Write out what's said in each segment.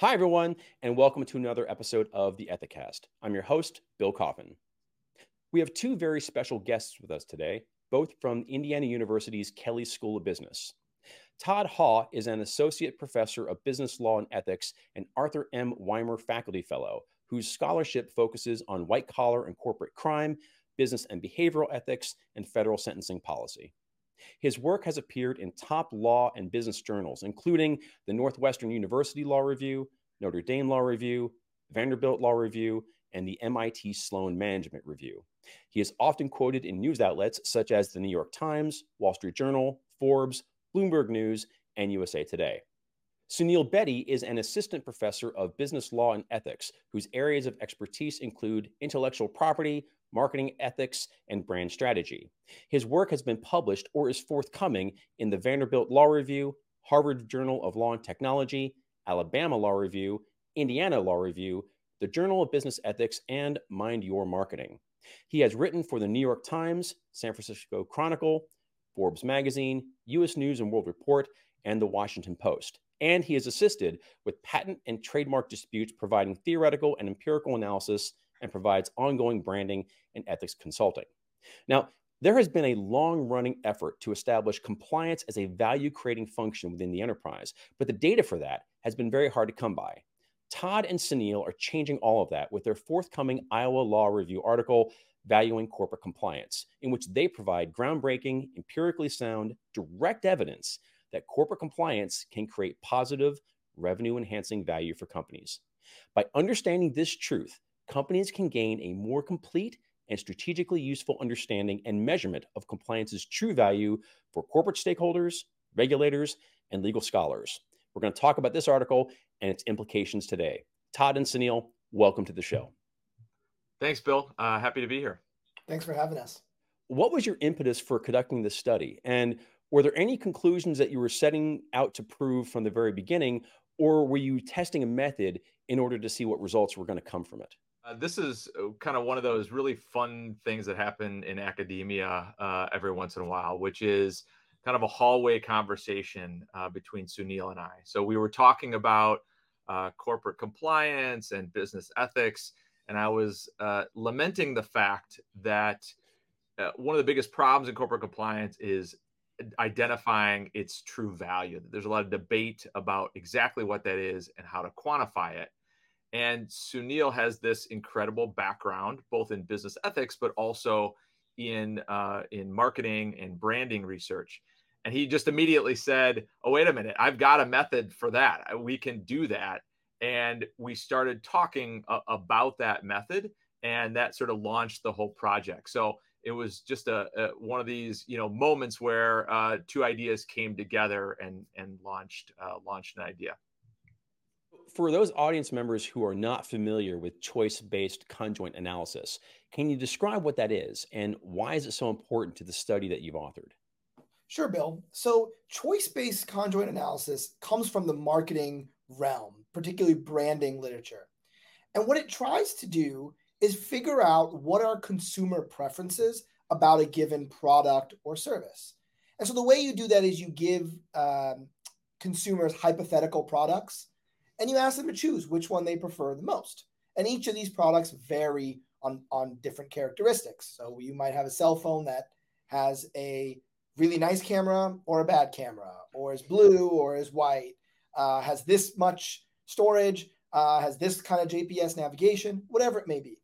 Hi, everyone, and welcome to another episode of the Ethicast. I'm your host, Bill Coffin. We have two very special guests with us today, both from Indiana University's Kelley School of Business. Todd Haugh is an associate professor of business law and ethics and Arthur M. Weimer Faculty Fellow, whose scholarship focuses on white collar and corporate crime, business and behavioral ethics, and federal sentencing policy. His work has appeared in top law and business journals, including the Northwestern University Law Review, Notre Dame Law Review, Vanderbilt Law Review, and the MIT Sloan Management Review. He is often quoted in news outlets such as the New York Times, Wall Street Journal, Forbes, Bloomberg News, and USA Today. Suneal Bedi is an assistant professor of business law and ethics, whose areas of expertise include intellectual property, marketing ethics, and brand strategy. His work has been published or is forthcoming in the Vanderbilt Law Review, Harvard Journal of Law and Technology, Alabama Law Review, Indiana Law Review, the Journal of Business Ethics, and Mind Your Marketing. He has written for the New York Times, San Francisco Chronicle, Forbes Magazine, U.S. News and World Report, and the Washington Post. And he has assisted with patent and trademark disputes, providing theoretical and empirical analysis and provides ongoing branding and ethics consulting. Now, there has been a long running effort to establish compliance as a value creating function within the enterprise, but the data for that has been very hard to come by. Todd and Suneal are changing all of that with their forthcoming Iowa Law Review article, Valuing Corporate Compliance, in which they provide groundbreaking, empirically sound, direct evidence that corporate compliance can create positive, revenue enhancing value for companies. By understanding this truth, companies can gain a more complete and strategically useful understanding and measurement of compliance's true value for corporate stakeholders, regulators, and legal scholars. We're going to talk about this article and its implications today. Todd and Suneal, welcome to the show. Thanks, Bill. Uh, happy to be here. Thanks for having us. What was your impetus for conducting this study? And were there any conclusions that you were setting out to prove from the very beginning, or were you testing a method in order to see what results were going to come from it? Uh, this is uh, kind of one of those really fun things that happen in academia uh, every once in a while, which is kind of a hallway conversation uh, between Suneal and I. So we were talking about uh, corporate compliance and business ethics, and I was uh, lamenting the fact that one of the biggest problems in corporate compliance is identifying its true value. There's a lot of debate about exactly what that is and how to quantify it. And Suneal has this incredible background, both in business ethics, but also in uh, in marketing and branding research. And he just immediately said, "Oh, wait a minute! I've got a method for that. We can do that." And we started talking uh, about that method, and that sort of launched the whole project. So it was just a, a one of these you know moments where uh, two ideas came together and and launched uh, launched an idea for those audience members who are not familiar with choice-based conjoint analysis, can you describe what that is and why is it so important to the study that you've authored? Sure, Bill. So, choice-based conjoint analysis comes from the marketing realm, particularly branding literature. And what it tries to do is figure out what are consumer preferences about a given product or service. And so the way you do that is you give um, consumers hypothetical products and you ask them to choose which one they prefer the most. And each of these products vary on, on different characteristics. So you might have a cell phone that has a really nice camera or a bad camera, or is blue or is white, uh, has this much storage, uh, has this kind of GPS navigation, whatever it may be.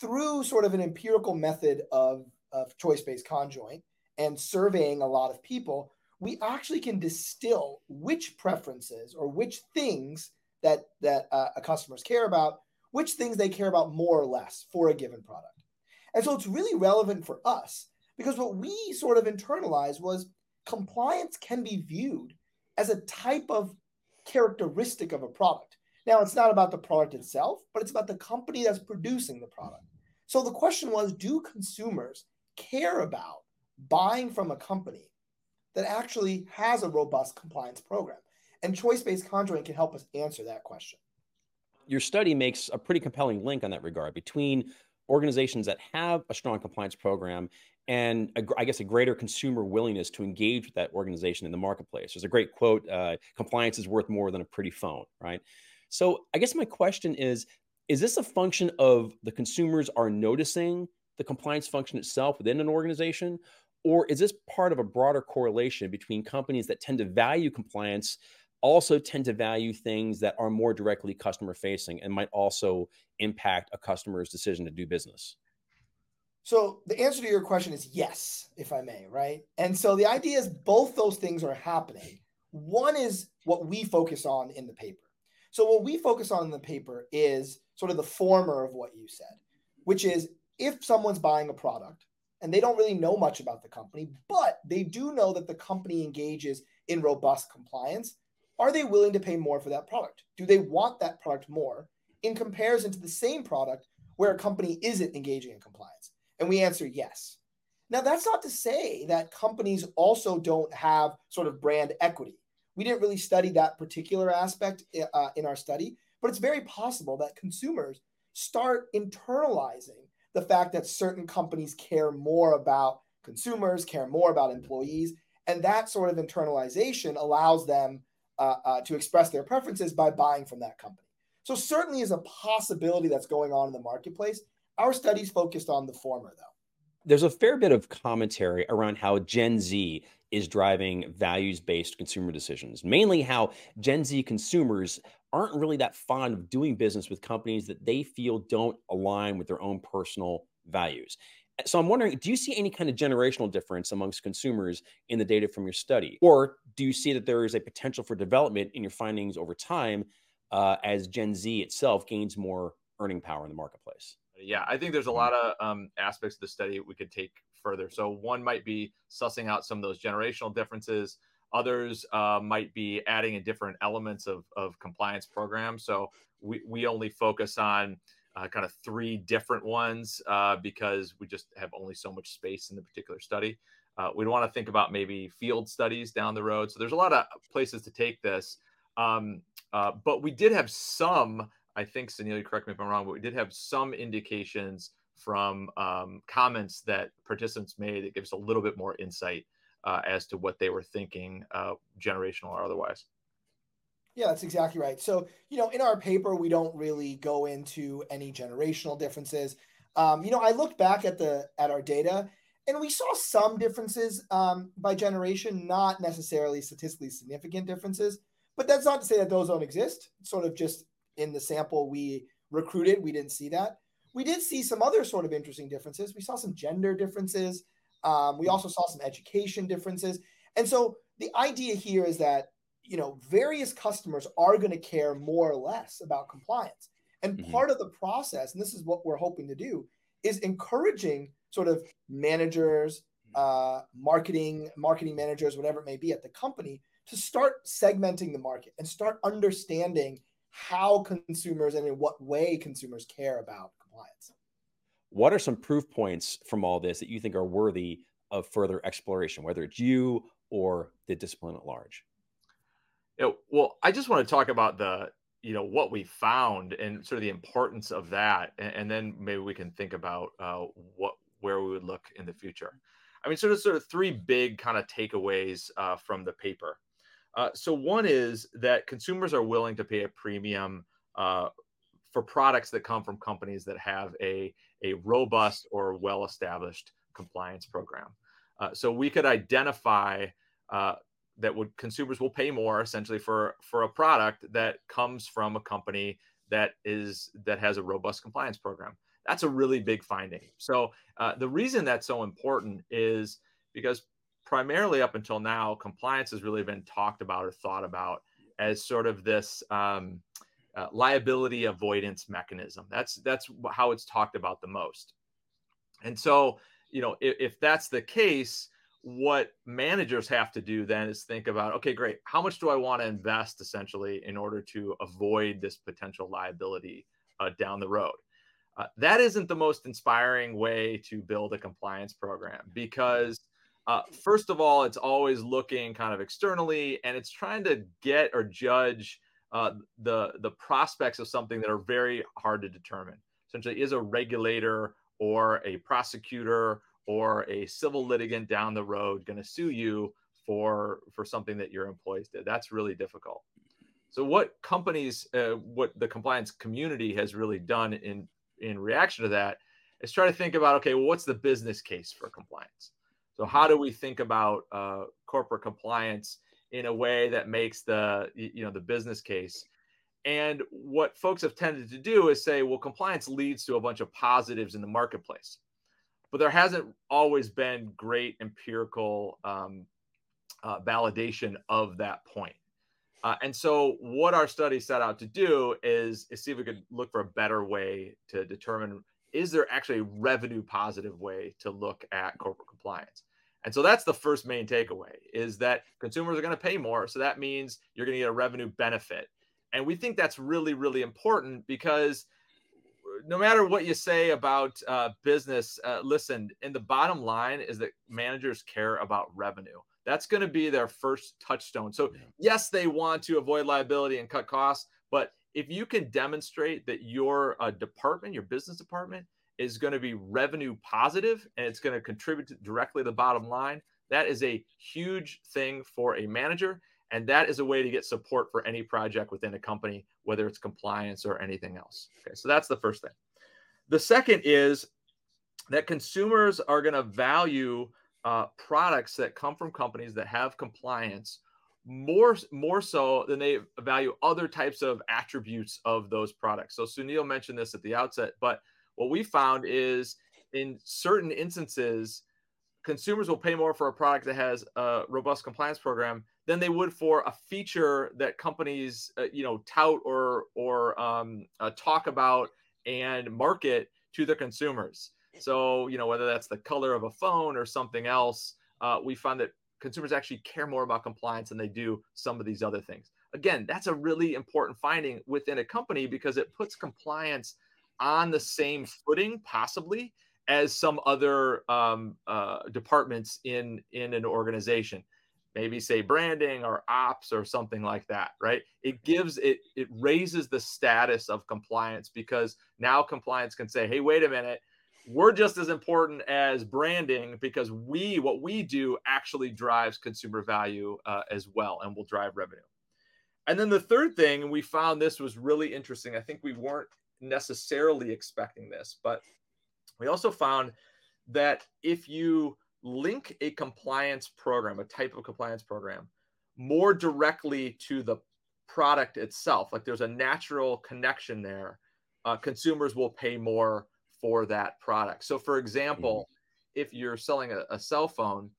Through sort of an empirical method of, of choice based conjoint and surveying a lot of people, we actually can distill which preferences or which things that that uh, customers care about, which things they care about more or less for a given product. And so it's really relevant for us because what we sort of internalized was compliance can be viewed as a type of characteristic of a product. Now, it's not about the product itself, but it's about the company that's producing the product. So the question was do consumers care about buying from a company that actually has a robust compliance program? And choice based conjoint can help us answer that question. Your study makes a pretty compelling link on that regard between organizations that have a strong compliance program and a, I guess a greater consumer willingness to engage with that organization in the marketplace. There's a great quote: uh, "Compliance is worth more than a pretty phone." Right. So I guess my question is is this a function of the consumers are noticing the compliance function itself within an organization? Or is this part of a broader correlation between companies that tend to value compliance also tend to value things that are more directly customer facing and might also impact a customer's decision to do business? So the answer to your question is yes, if I may, right? And so the idea is both those things are happening. One is what we focus on in the paper. So what we focus on in the paper is sort of the former of what you said, which is if someone's buying a product and they don't really know much about the company, but they do know that the company engages in robust compliance, are they willing to pay more for that product? Do they want that product more in comparison to the same product where a company isn't engaging in compliance? And we answer yes. Now, that's not to say that companies also don't have sort of brand equity. We didn't really study that particular aspect uh, in our study, but it's very possible that consumers start internalizing the fact that certain companies care more about consumers, care more about employees. And that sort of internalization allows them uh, uh, to express their preferences by buying from that company. So, certainly is a possibility that's going on in the marketplace. Our studies focused on the former, though. There's a fair bit of commentary around how Gen Z is driving values based consumer decisions, mainly how Gen Z consumers aren't really that fond of doing business with companies that they feel don't align with their own personal values. So I'm wondering, do you see any kind of generational difference amongst consumers in the data from your study? Or do you see that there is a potential for development in your findings over time uh, as Gen Z itself gains more earning power in the marketplace? Yeah, I think there's a mm-hmm. lot of um, aspects of the study we could take further. So one might be sussing out some of those generational differences. Others uh, might be adding in different elements of, of compliance programs. So we, we only focus on uh, kind of three different ones uh, because we just have only so much space in the particular study. Uh, we want to think about maybe field studies down the road. So there's a lot of places to take this. Um, uh, but we did have some I think, Suneal, correct me if I'm wrong, but we did have some indications from um, comments that participants made that gives a little bit more insight uh, as to what they were thinking, uh, generational or otherwise. Yeah, that's exactly right. So, you know, in our paper, we don't really go into any generational differences. Um, you know, I looked back at the at our data, and we saw some differences um, by generation, not necessarily statistically significant differences. But that's not to say that those don't exist. Sort of just in the sample we recruited, we didn't see that. We did see some other sort of interesting differences. We saw some gender differences. Um, we also saw some education differences. And so the idea here is that you know various customers are going to care more or less about compliance. And mm-hmm. part of the process, and this is what we're hoping to do, is encouraging sort of managers, uh, marketing, marketing managers, whatever it may be at the company, to start segmenting the market and start understanding how consumers and in what way consumers care about compliance. What are some proof points from all this that you think are worthy of further exploration, whether it's you or the discipline at large? Yeah, well, I just want to talk about the you know what we found and sort of the importance of that, and, and then maybe we can think about uh, what where we would look in the future. I mean, sort of sort of three big kind of takeaways uh, from the paper. Uh, so one is that consumers are willing to pay a premium uh, for products that come from companies that have a, a robust or well-established compliance program. Uh, so we could identify uh, that would consumers will pay more essentially for for a product that comes from a company that is that has a robust compliance program. That's a really big finding. So uh, the reason that's so important is because primarily up until now, compliance has really been talked about or thought about as sort of this um, uh, liability avoidance mechanism. That's that's how it's talked about the most. And so, you know, if, if that's the case, what managers have to do then is think about, okay, great, how much do I want to invest essentially in order to avoid this potential liability uh, down the road? Uh, that isn't the most inspiring way to build a compliance program because uh, first of all, it's always looking kind of externally, and it's trying to get or judge uh, the the prospects of something that are very hard to determine. Essentially, is a regulator or a prosecutor or a civil litigant down the road going to sue you for for something that your employees did? That's really difficult. So what companies, uh, what the compliance community has really done in in reaction to that is try to think about okay, well, what's the business case for compliance? So how do we think about uh, corporate compliance in a way that makes the you know the business case? And what folks have tended to do is say, well, compliance leads to a bunch of positives in the marketplace, but there hasn't always been great empirical um, uh, validation of that point. Uh, and so, what our study set out to do is, is see if we could look for a better way to determine is there actually a revenue positive way to look at corporate compliance. And so that's the first main takeaway is that consumers are going to pay more. So that means you're going to get a revenue benefit. And we think that's really, really important because no matter what you say about uh, business, uh, listen, and the bottom line is that managers care about revenue. That's going to be their first touchstone. So, yes, they want to avoid liability and cut costs, but if you can demonstrate that your uh, department, your business department, is going to be revenue positive and it's going to contribute directly to the bottom line, that is a huge thing for a manager. And that is a way to get support for any project within a company, whether it's compliance or anything else. Okay, so that's the first thing. The second is that consumers are going to value uh, products that come from companies that have compliance more more so than they value other types of attributes of those products. So Suneal mentioned this at the outset, but what we found is in certain instances, consumers will pay more for a product that has a robust compliance program than they would for a feature that companies, uh, you know, tout or or um, uh, talk about and market to their consumers. So, you know, whether that's the color of a phone or something else, uh, we find that consumers actually care more about compliance than they do some of these other things. Again, that's a really important finding within a company because it puts compliance on the same footing, possibly, as some other um, uh, departments in in an organization. Maybe say branding or ops or something like that right? It gives it it raises the status of compliance because now compliance can say hey wait a minute. We're just as important as branding because we what we do actually drives consumer value uh, as well and will drive revenue. And then the third thing and we found this was really interesting. I think we weren't necessarily expecting this but we also found that if you link a compliance program, a type of compliance program, more directly to the product itself. Like there's a natural connection there. Uh, consumers will pay more for that product. So, for example, mm-hmm. if you're selling a, a cell phone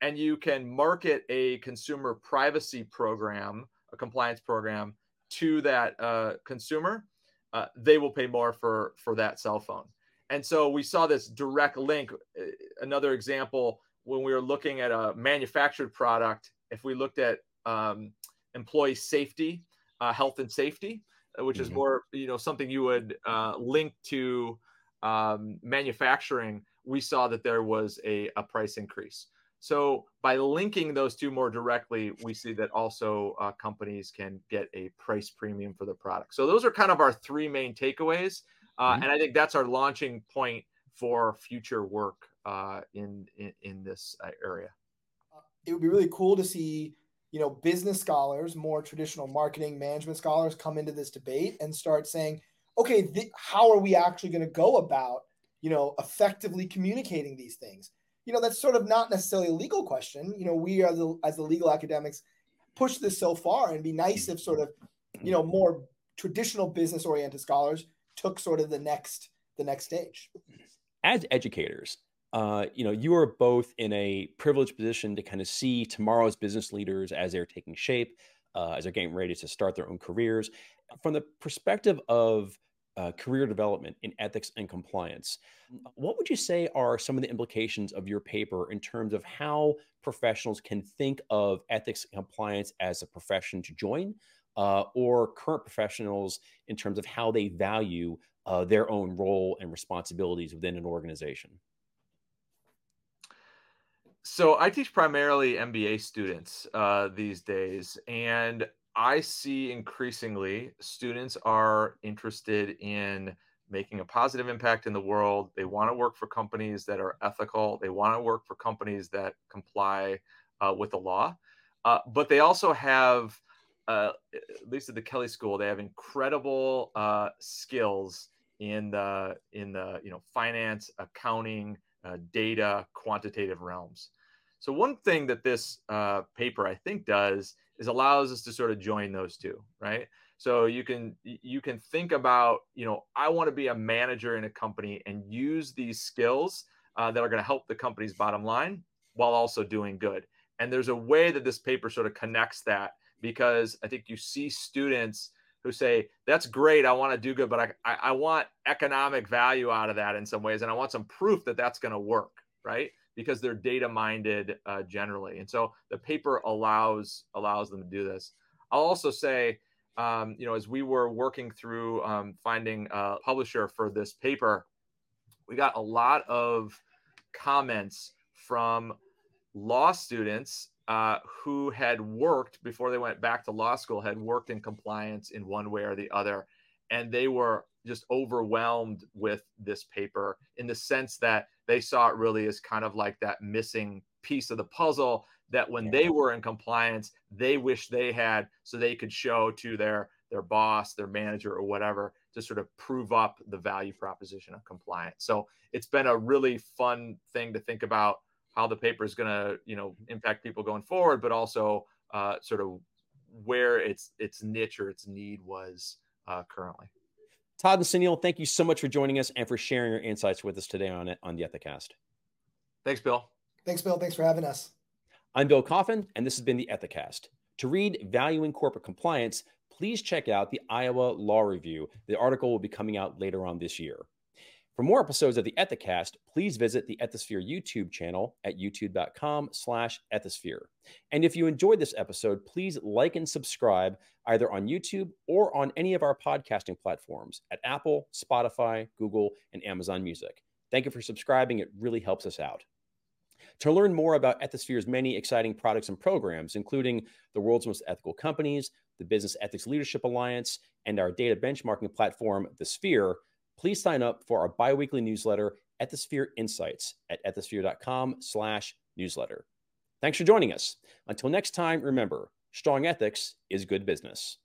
and you can market a consumer privacy program, a compliance program to that uh, consumer, uh, they will pay more for for that cell phone. And so we saw this direct link. Uh, another example when we were looking at a manufactured product, if we looked at um, employee safety, uh, health and safety, uh, which mm-hmm. is more you know something you would uh, link to um, manufacturing, we saw that there was a, a price increase. So by linking those two more directly, we see that also uh, companies can get a price premium for the product. So those are kind of our three main takeaways. Uh, mm-hmm. And I think that's our launching point for future work uh, in, in, in this uh, area. It would be really cool to see, you know, business scholars, more traditional marketing management scholars, come into this debate and start saying, okay, th- how are we actually going to go about, you know, effectively communicating these things? You know, that's sort of not necessarily a legal question. You know, we are the, as the legal academics push this so far, and be nice if sort of, you know, more traditional business oriented scholars took sort of the next the next stage. As educators, uh, you know, you are both in a privileged position to kind of see tomorrow's business leaders as they're taking shape, uh, as they're getting ready to start their own careers. From the perspective of uh, career development in ethics and compliance, what would you say are some of the implications of your paper in terms of how professionals can think of ethics and compliance as a profession to join, uh, or current professionals in terms of how they value uh, their own role and responsibilities within an organization? So I teach primarily MBA students uh, these days, and I see increasingly students are interested in making a positive impact in the world. They want to work for companies that are ethical. They want to work for companies that comply uh, with the law, uh, but they also have uh, at least at the Kelley School, they have incredible uh, skills in the in the you know finance, accounting, uh, data, quantitative realms. So one thing that this uh, paper I think does is allows us to sort of join those two, right? So you can you can think about you know I want to be a manager in a company and use these skills uh, that are going to help the company's bottom line while also doing good. And there's a way that this paper sort of connects that because I think you see students who say, that's great. I want to do good, but I, I, I want economic value out of that in some ways. And I want some proof that that's going to work, right? Because they're data minded uh, generally. And so the paper allows, allows them to do this. I'll also say, um, you know, as we were working through um, finding a publisher for this paper, we got a lot of comments from law students uh, who had worked before they went back to law school, had worked in compliance in one way or the other. And they were just overwhelmed with this paper in the sense that they saw it really as kind of like that missing piece of the puzzle that when yeah. they were in compliance, they wish they had so they could show to their their boss, their manager, or whatever to sort of prove up the value proposition of compliance. So it's been a really fun thing to think about how the paper is going to you know impact people going forward, but also uh, sort of where its its niche or its need was uh, currently. Todd and Suneal, thank you so much for joining us and for sharing your insights with us today on it on the Ethicast. Thanks, Bill. Thanks, Bill. Thanks for having us. I'm Bill Coffin, and this has been the Ethicast. To read Valuing Corporate Compliance, please check out the Iowa Law Review. The article will be coming out later on this year. For more episodes of the Ethicast, please visit the Ethisphere YouTube channel at youtube.com slash ethisphere. And if you enjoyed this episode, please like and subscribe either on YouTube or on any of our podcasting platforms at Apple, Spotify, Google, and Amazon Music. Thank you for subscribing. It really helps us out. To learn more about Ethisphere's many exciting products and programs, including the world's most ethical companies, the Business Ethics Leadership Alliance, and our data benchmarking platform, The Sphere, please sign up for our biweekly newsletter, Ethisphere Insights, at ethisphere.com slash newsletter. Thanks for joining us. Until next time, remember, strong ethics is good business.